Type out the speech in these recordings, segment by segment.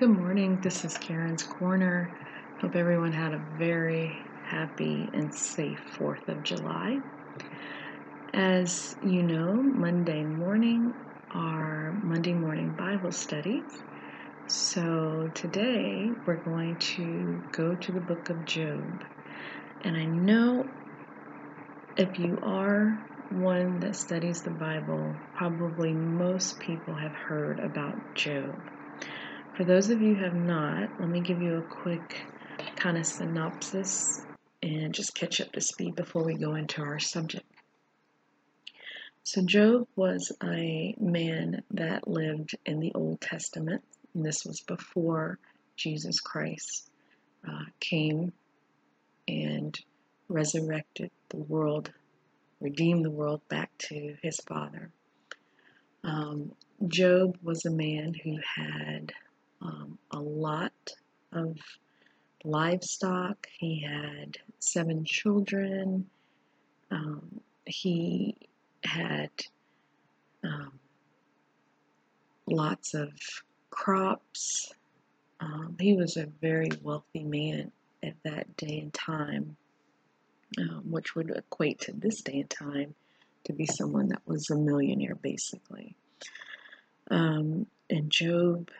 Good morning. This is Karen's Corner. Hope everyone had a very happy and safe 4th of July. As you know, Monday morning are Monday morning Bible studies. So today we're going to go to the book of Job. And I know if you are one that studies the Bible, probably most people have heard about Job. For those of you who have not, let me give you a quick kind of synopsis and just catch up to speed before we go into our subject. So, Job was a man that lived in the Old Testament, and this was before Jesus Christ uh, came and resurrected the world redeemed the world back to his father. Um, Job was a man who had um, a lot of livestock. He had seven children. Um, he had um, lots of crops. Um, he was a very wealthy man at that day and time um, which would equate to this day and time to be someone that was a millionaire, basically. Um, and Job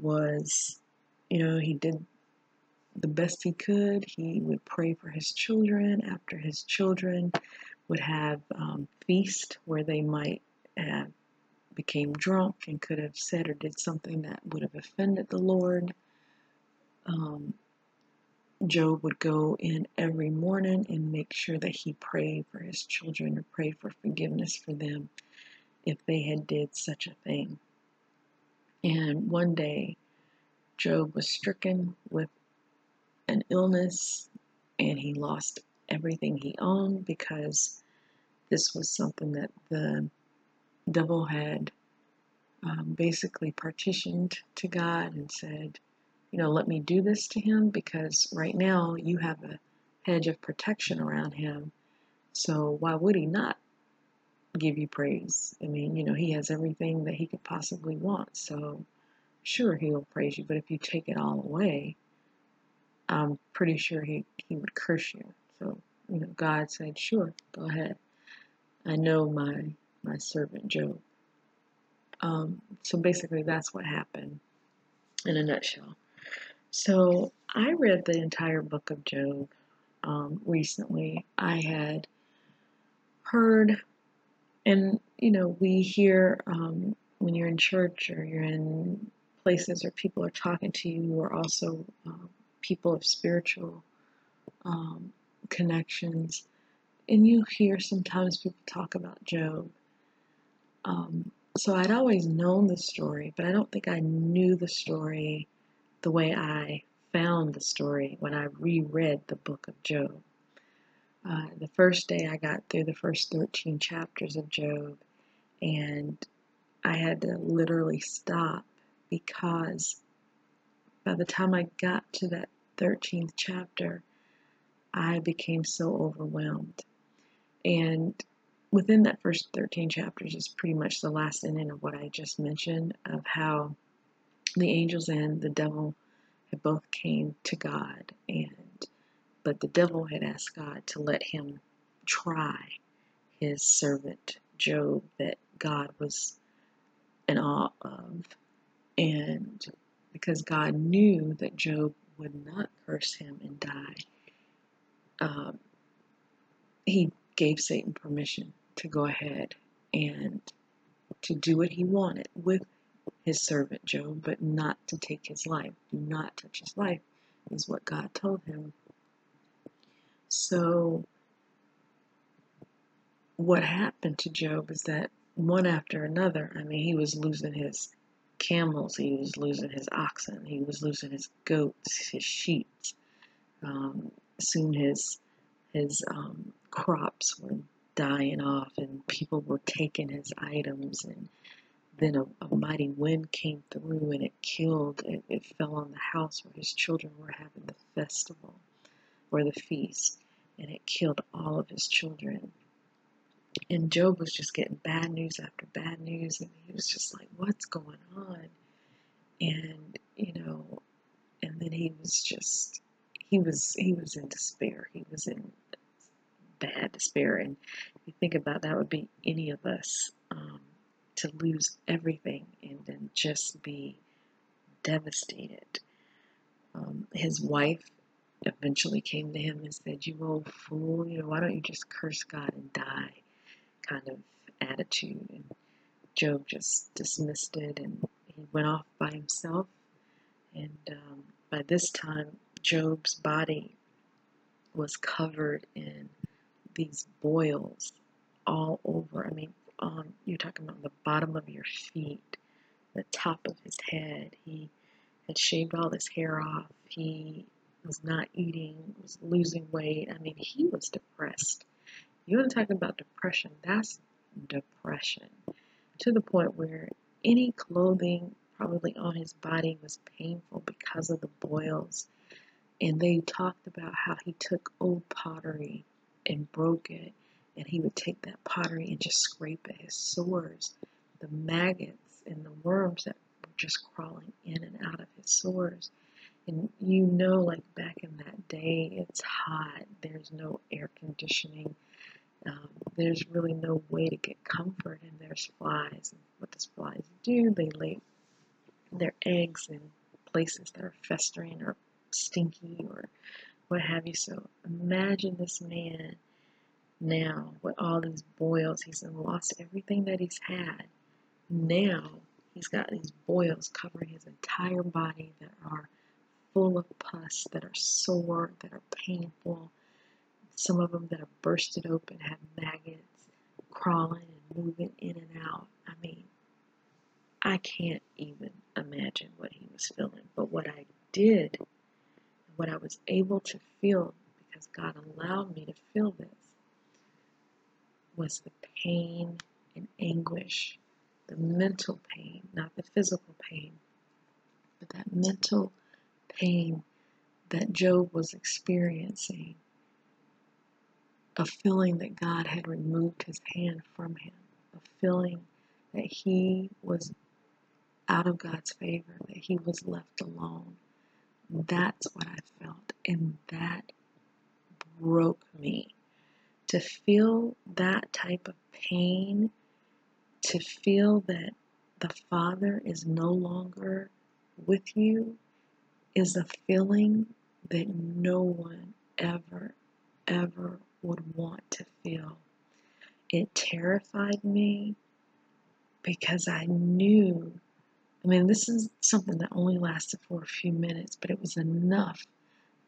was, you know, he did the best he could. He would pray for his children after his children would have um, feast where they might have became drunk and could have said or did something that would have offended the Lord. Um, Job would go in every morning and make sure that he prayed for his children or prayed for forgiveness for them if they had did such a thing. And one day, Job was stricken with an illness and he lost everything he owned because this was something that the devil had um, basically partitioned to God and said, you know, let me do this to him because right now you have a hedge of protection around him. So why would he not give you praise? I mean, you know, he has everything that he could possibly want. So sure, he'll praise you. But if you take it all away, I'm pretty sure he, he would curse you. So, you know, God said, sure, go ahead. I know my, my servant Job. Um, so basically, that's what happened in a nutshell. So I read the entire book of Job um, recently. I had heard, and you know, we hear um, when you're in church or you're in places where people are talking to you who are also um, people of spiritual um, connections, and you hear sometimes people talk about Job. Um, so I'd always known the story, but I don't think I knew the story the way I found the story when I reread the book of Job. Uh, the first day I got through the first 13 chapters of Job, and I had to literally stop because by the time I got to that 13th chapter, I became so overwhelmed. And within that first 13 chapters is pretty much the last ending of what I just mentioned of how the angels and the devil had both came to God and but the devil had asked God to let him try his servant Job that God was in awe of and because God knew that Job would not curse him and die um, he gave Satan permission to go ahead and to do what he wanted with his servant Job, but not to take his life. Do not touch his life, is what God told him. So, what happened to Job is that one after another, I mean, he was losing his camels, he was losing his oxen, he was losing his goats, his sheep. Um, soon his his um, crops were dying off, and people were taking his items, and then a, a, mighty wind came through and it killed, it, it fell on the house where his children were having the festival or the feast, and it killed all of his children. And Job was just getting bad news after bad news, and he was just like, What's going on? And, you know, and then he was just he was he was in despair. He was in bad despair, and you think about that, would be any of us um, to lose everything and then just be devastated. Um, his wife eventually came to him and said, "You old fool! You know why don't you just curse God and die?" Kind of attitude, and Job just dismissed it, and he went off by himself. And um, by this time, Job's body was covered in these boils all over. I mean, you're talking about the bottom of your feet, the top of his head. He had shaved all his hair off. He was not eating, was losing weight. I mean, he was depressed. You want to talk about depression? That's depression to the point where any clothing probably on his body was painful because of the boils. And they talked about how he took old pottery and broke it, and he would take that pottery and just scrape at his sores. The maggots and the worms that were just crawling in and out of his sores. And you know, like back in that day, it's hot, there's no air conditioning. Um, there's really no way to get comfort, and there's flies. And what does flies do? They lay their eggs in places that are festering or stinky or what have you. So imagine this man now with all these boils. He's lost everything that he's had. Now he's got these boils covering his entire body that are full of pus, that are sore, that are painful. Some of them that are bursted open have maggots crawling and moving in and out. I mean, I can't even imagine what he was feeling. But what I did, what I was able to feel, because God allowed me to feel this, was the pain and anguish, the mental pain, not the physical pain, but that mental pain that Job was experiencing, a feeling that God had removed his hand from him, a feeling that he was out of God's favor, that he was left alone. That's what I felt, and that broke me. To feel that type of pain, to feel that the Father is no longer with you, is a feeling that no one ever, ever would want to feel. It terrified me because I knew I mean, this is something that only lasted for a few minutes, but it was enough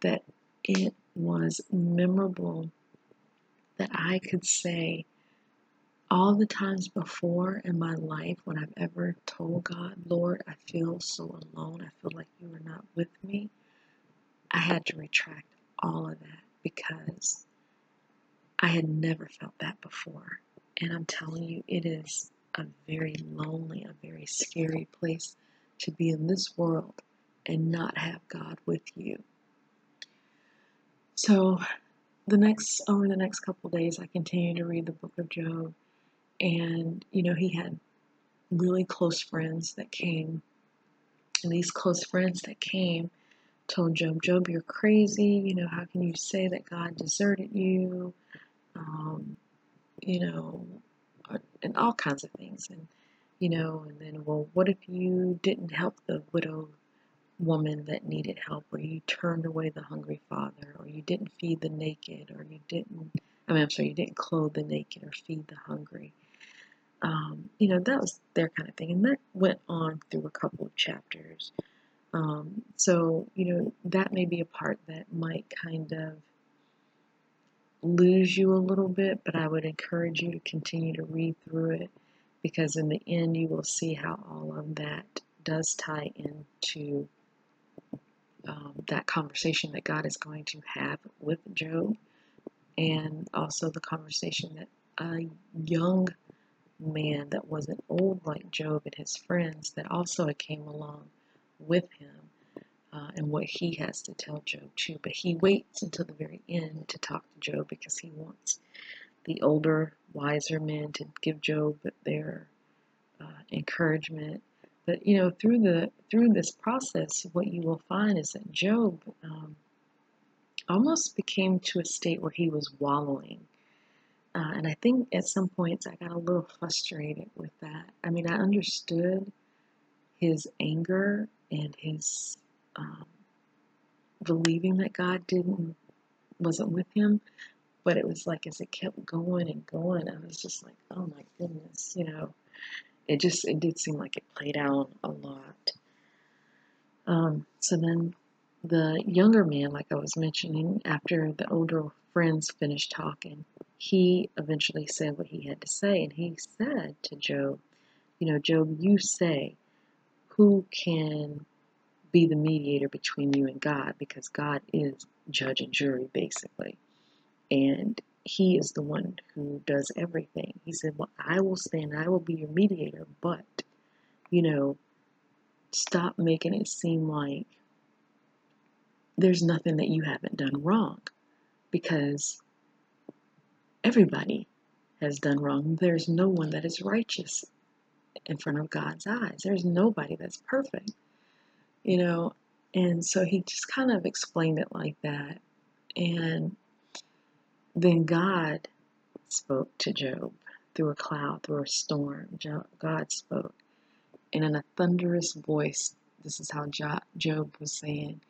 that it was memorable that I could say all the times before in my life when I've ever told God, Lord, I feel so alone, I feel like you are not with me, I had to retract all of that because I had never felt that before. And I'm telling you, it is a very lonely, a very scary place to be in this world and not have God with you. So, the next over the next couple days, I continued to read the book of Job, and you know he had really close friends that came, and these close friends that came told Job, Job, you're crazy. You know, how can you say that God deserted you? Um, you know, and all kinds of things. And, you know, and then, well, what if you didn't help the widow woman that needed help, or you turned away the hungry father, or you didn't feed the naked, or you didn't, I mean, I'm sorry, you didn't clothe the naked or feed the hungry. Um, you know, that was their kind of thing. And that went on through a couple of chapters. Um, so, you know, that may be a part that might kind of lose you a little bit, but I would encourage you to continue to read through it because in the end you will see how all of that does tie into um, that conversation that God is going to have with Job and also the conversation that a young man that wasn't old like Job and his friends that also came along with him uh, and what he has to tell Job too. But he waits until the very end to talk to Job because he wants the older, wiser men to give Job their uh, encouragement. but you know, through the through this process, what you will find is that Job um, almost became to a state where he was wallowing. Uh, and I think at some points I got a little frustrated with that. I mean, I understood his anger and his um, believing that God didn't wasn't with him, but it was like as it kept going and going, I was just like, oh my goodness, you know, it just it did seem like it played out a lot. Um, so then the younger man, like I was mentioning, after the older friends finished talking, he eventually said what he had to say, and he said to Job, you know, Job, you say, who can be the mediator between you and God? Because God is judge and jury, basically. And he is the one who does everything. He said, Well, I will stand, I will be your mediator, but, you know, stop making it seem like there's nothing that you haven't done wrong because everybody has done wrong. There's no one that is righteous in front of God's eyes. There's nobody that's perfect, you know. And so he just kind of explained it like that. And then God spoke to Job through a cloud, through a storm. God spoke. And in a thunderous voice, this is how Job was saying,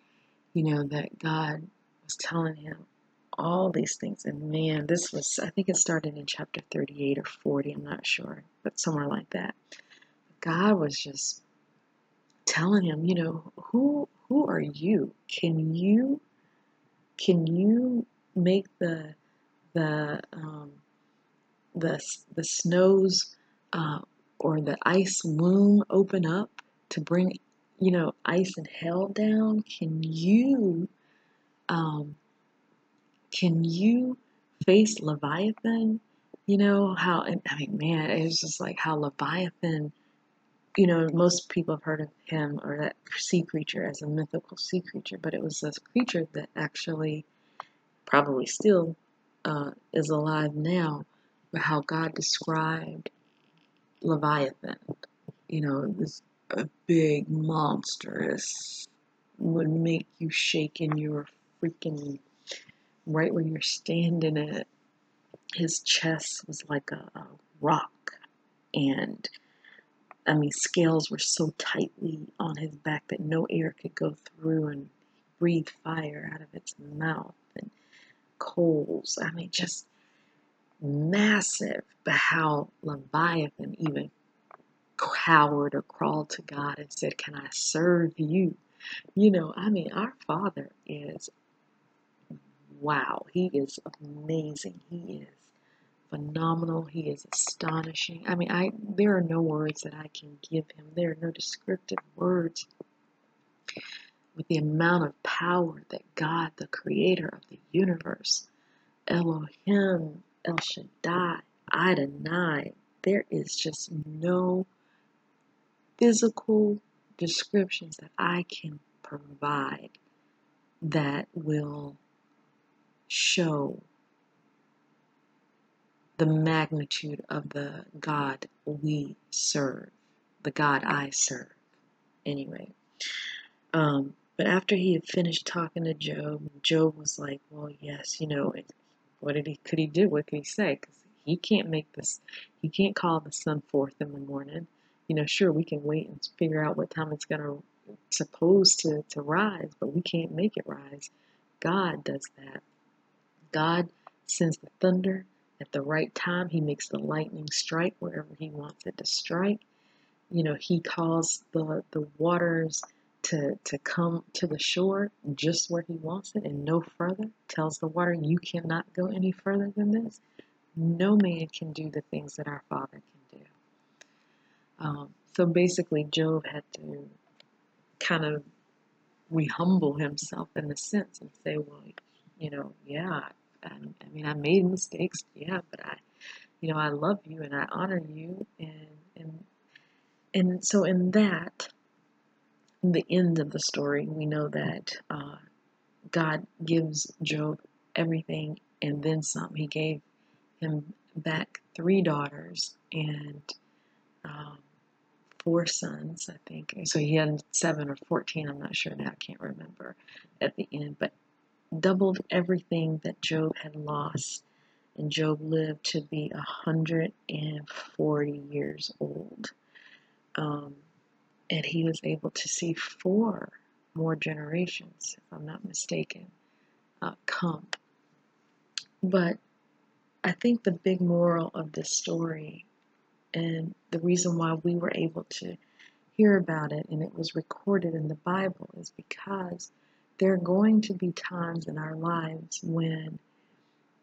you know, that God was telling him all these things. And man, this was, I think it started in chapter 38 or 40, I'm not sure, but somewhere like that. God was just telling him, you know, who who are you? Can you can you make the the um, the the snows uh, or the ice womb open up to bring you know ice and hell down? Can you um, can you face Leviathan? You know how I mean, man, it's just like how Leviathan. You know, most people have heard of him or that sea creature as a mythical sea creature, but it was this creature that actually, probably still, uh, is alive now. But how God described Leviathan, you know, this a big monstrous would make you shake in your freaking right where you're standing at. His chest was like a, a rock, and I mean, scales were so tightly on his back that no air could go through, and breathe fire out of its mouth, and coals. I mean, just massive. But how Leviathan even cowered or crawled to God and said, Can I serve you? You know, I mean, our Father is wow. He is amazing. He is phenomenal. He is astonishing. I mean, I there are no words that I can give him. There are no descriptive words with the amount of power that God, the creator of the universe, Elohim, El Shaddai, Adonai, there is just no physical descriptions that I can provide that will show the magnitude of the God we serve, the God I serve. Anyway, um, but after he had finished talking to Job, Job was like, "Well, yes, you know, what did he could he do? What could he say? Because he can't make this. He can't call the sun forth in the morning. You know, sure we can wait and figure out what time it's gonna supposed to to rise, but we can't make it rise. God does that. God sends the thunder at the right time. He makes the lightning strike wherever He wants it to strike. You know, He calls the, the waters to, to come to the shore just where He wants it and no further. Tells the water, you cannot go any further than this. No man can do the things that our Father can. Um, so basically, Job had to kind of re-humble himself in a sense and say, well, you know, yeah, I, I mean, I made mistakes, yeah, but I, you know, I love you and I honor you, and and and so in that, in the end of the story, we know that uh, God gives Job everything and then some. He gave him back three daughters and four sons, I think. So he had seven or 14, I'm not sure now, I can't remember at the end, but doubled everything that Job had lost. And Job lived to be 140 years old. Um, and he was able to see four more generations, if I'm not mistaken, uh, come. But I think the big moral of this story and the reason why we were able to hear about it and it was recorded in the Bible is because there are going to be times in our lives when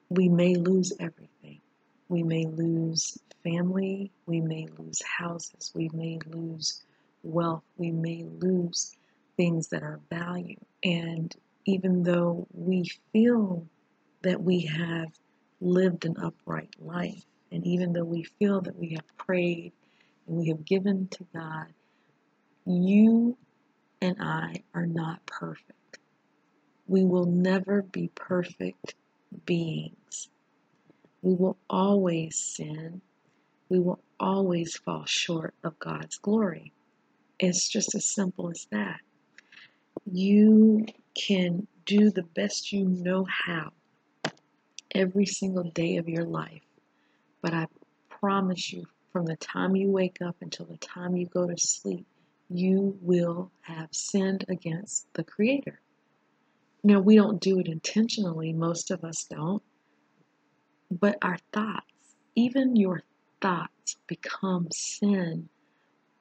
we may lose everything. We may lose family, we may lose houses, we may lose wealth, we may lose things that are value. And even though we feel that we have lived an upright life, and even though we feel that we have prayed and we have given to God, you and I are not perfect. We will never be perfect beings. We will always sin. We will always fall short of God's glory. It's just as simple as that. You can do the best you know how every single day of your life but I promise you, from the time you wake up until the time you go to sleep, you will have sinned against the Creator. Now, we don't do it intentionally, most of us don't, but our thoughts, even your thoughts, become sin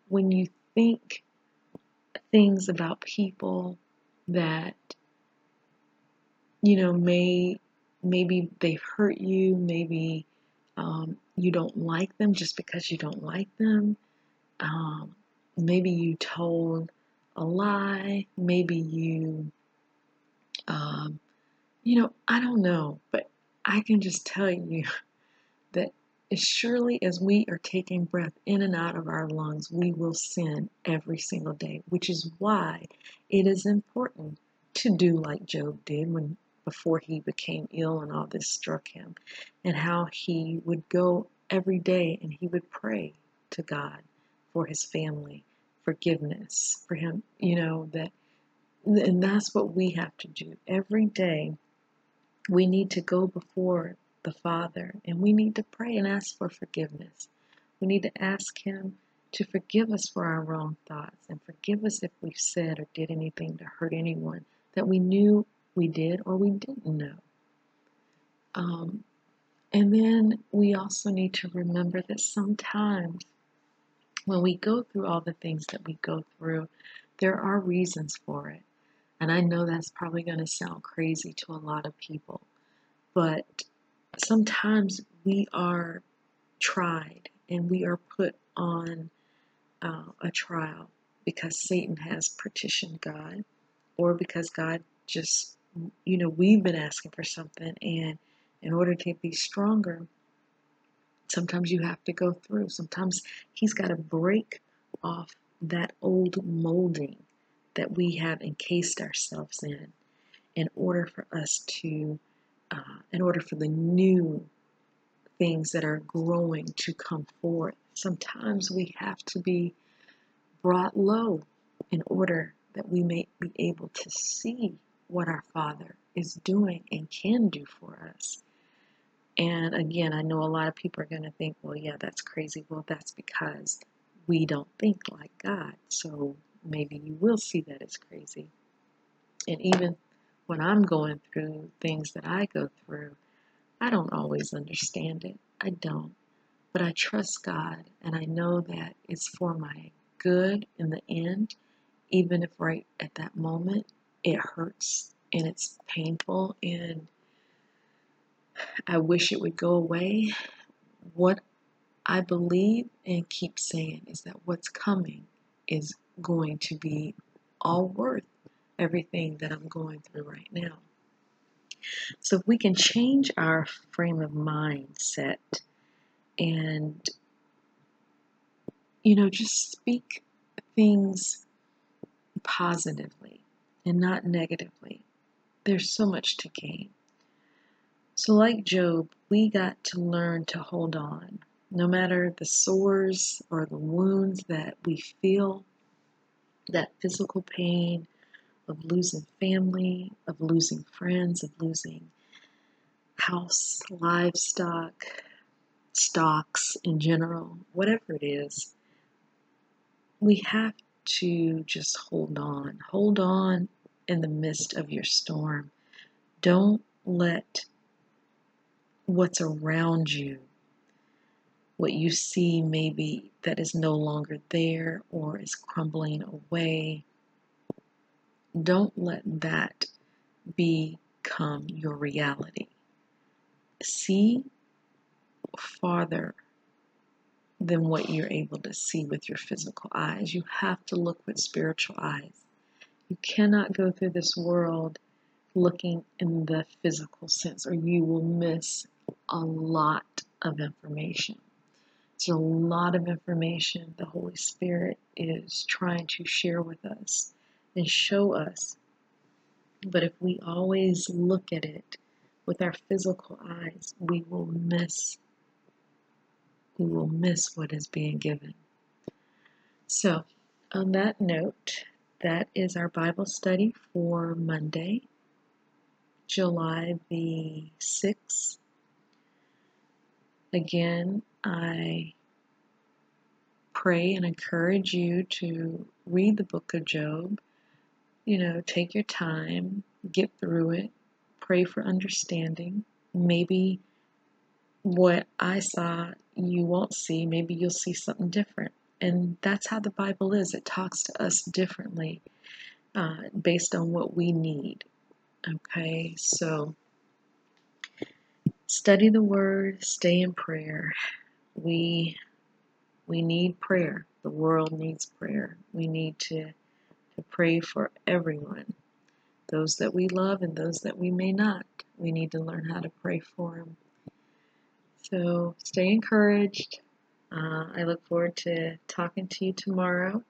when you think things about people that you know may maybe they've hurt you maybe um, you don't like them just because you don't like them. Um, maybe you told a lie. Maybe you, um, you know, I don't know, but I can just tell you that as surely as we are taking breath in and out of our lungs, we will sin every single day, which is why it is important to do like Job did when before he became ill and all this struck him, and how he would go every day and he would pray to God for his family, forgiveness for him, you know, that, and that's what we have to do every day. We need to go before the Father and we need to pray and ask for forgiveness. We need to ask Him to forgive us for our wrong thoughts and forgive us if we've said or did anything to hurt anyone that we knew we did or we didn't know. Um, and then we also need to remember that sometimes when we go through all the things that we go through, there are reasons for it. And I know that's probably going to sound crazy to a lot of people, but sometimes we are tried and we are put on uh, a trial because Satan has petitioned God or because God just you know, we've been asking for something, and in order to be stronger, sometimes you have to go through. Sometimes He's got to break off that old molding that we have encased ourselves in in order for us to, uh, in order for the new things that are growing to come forth. Sometimes we have to be brought low in order that we may be able to see what our Father is doing and can do for us. And again, I know a lot of people are going to think, well, yeah, that's crazy. Well, that's because we don't think like God. So maybe you will see that as crazy. And even when I'm going through things that I go through, I don't always understand it. I don't. But I trust God and I know that it's for my good in the end, even if right at that moment it hurts and it's painful and I wish it would go away. What I believe and keep saying is that what's coming is going to be all worth everything that I'm going through right now. So if we can change our frame of mindset and you know just speak things positively and not negatively. There's so much to gain. So, like Job, we got to learn to hold on. no matter the sores or the wounds that we feel, that physical pain of losing family, of losing friends, of losing house, livestock, stocks in general, whatever it is, we have to just hold on. Hold on in the midst of your storm. Don't let what's around you, what you see maybe that is no longer there or is crumbling away, don't let that become your reality. See farther than what you're able to see with your physical eyes. You have to look with spiritual eyes. You cannot go through this world looking in the physical sense, or you will miss a lot of information. There's a lot of information the Holy Spirit is trying to share with us and show us. But if we always look at it with our physical eyes, we will miss we will miss what is being given. So, on that note, that is our Bible study for Monday, July the 6th. Again, I pray and encourage you to read the book of Job. You know, take your time, get through it, pray for understanding. Maybe what I saw you won't see. Maybe you'll see something different. And that's how the Bible is. It talks to us differently uh, based on what we need. Okay, so study the Word, stay in prayer. We we need prayer. The world needs prayer. We need to to pray for everyone, those that we love and those that we may not. We need to learn how to pray for them. So stay encouraged. Uh, I look forward to talking to you tomorrow,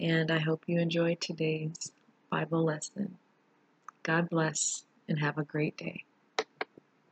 and I hope you enjoyed today's Bible lesson. God bless and have a great day.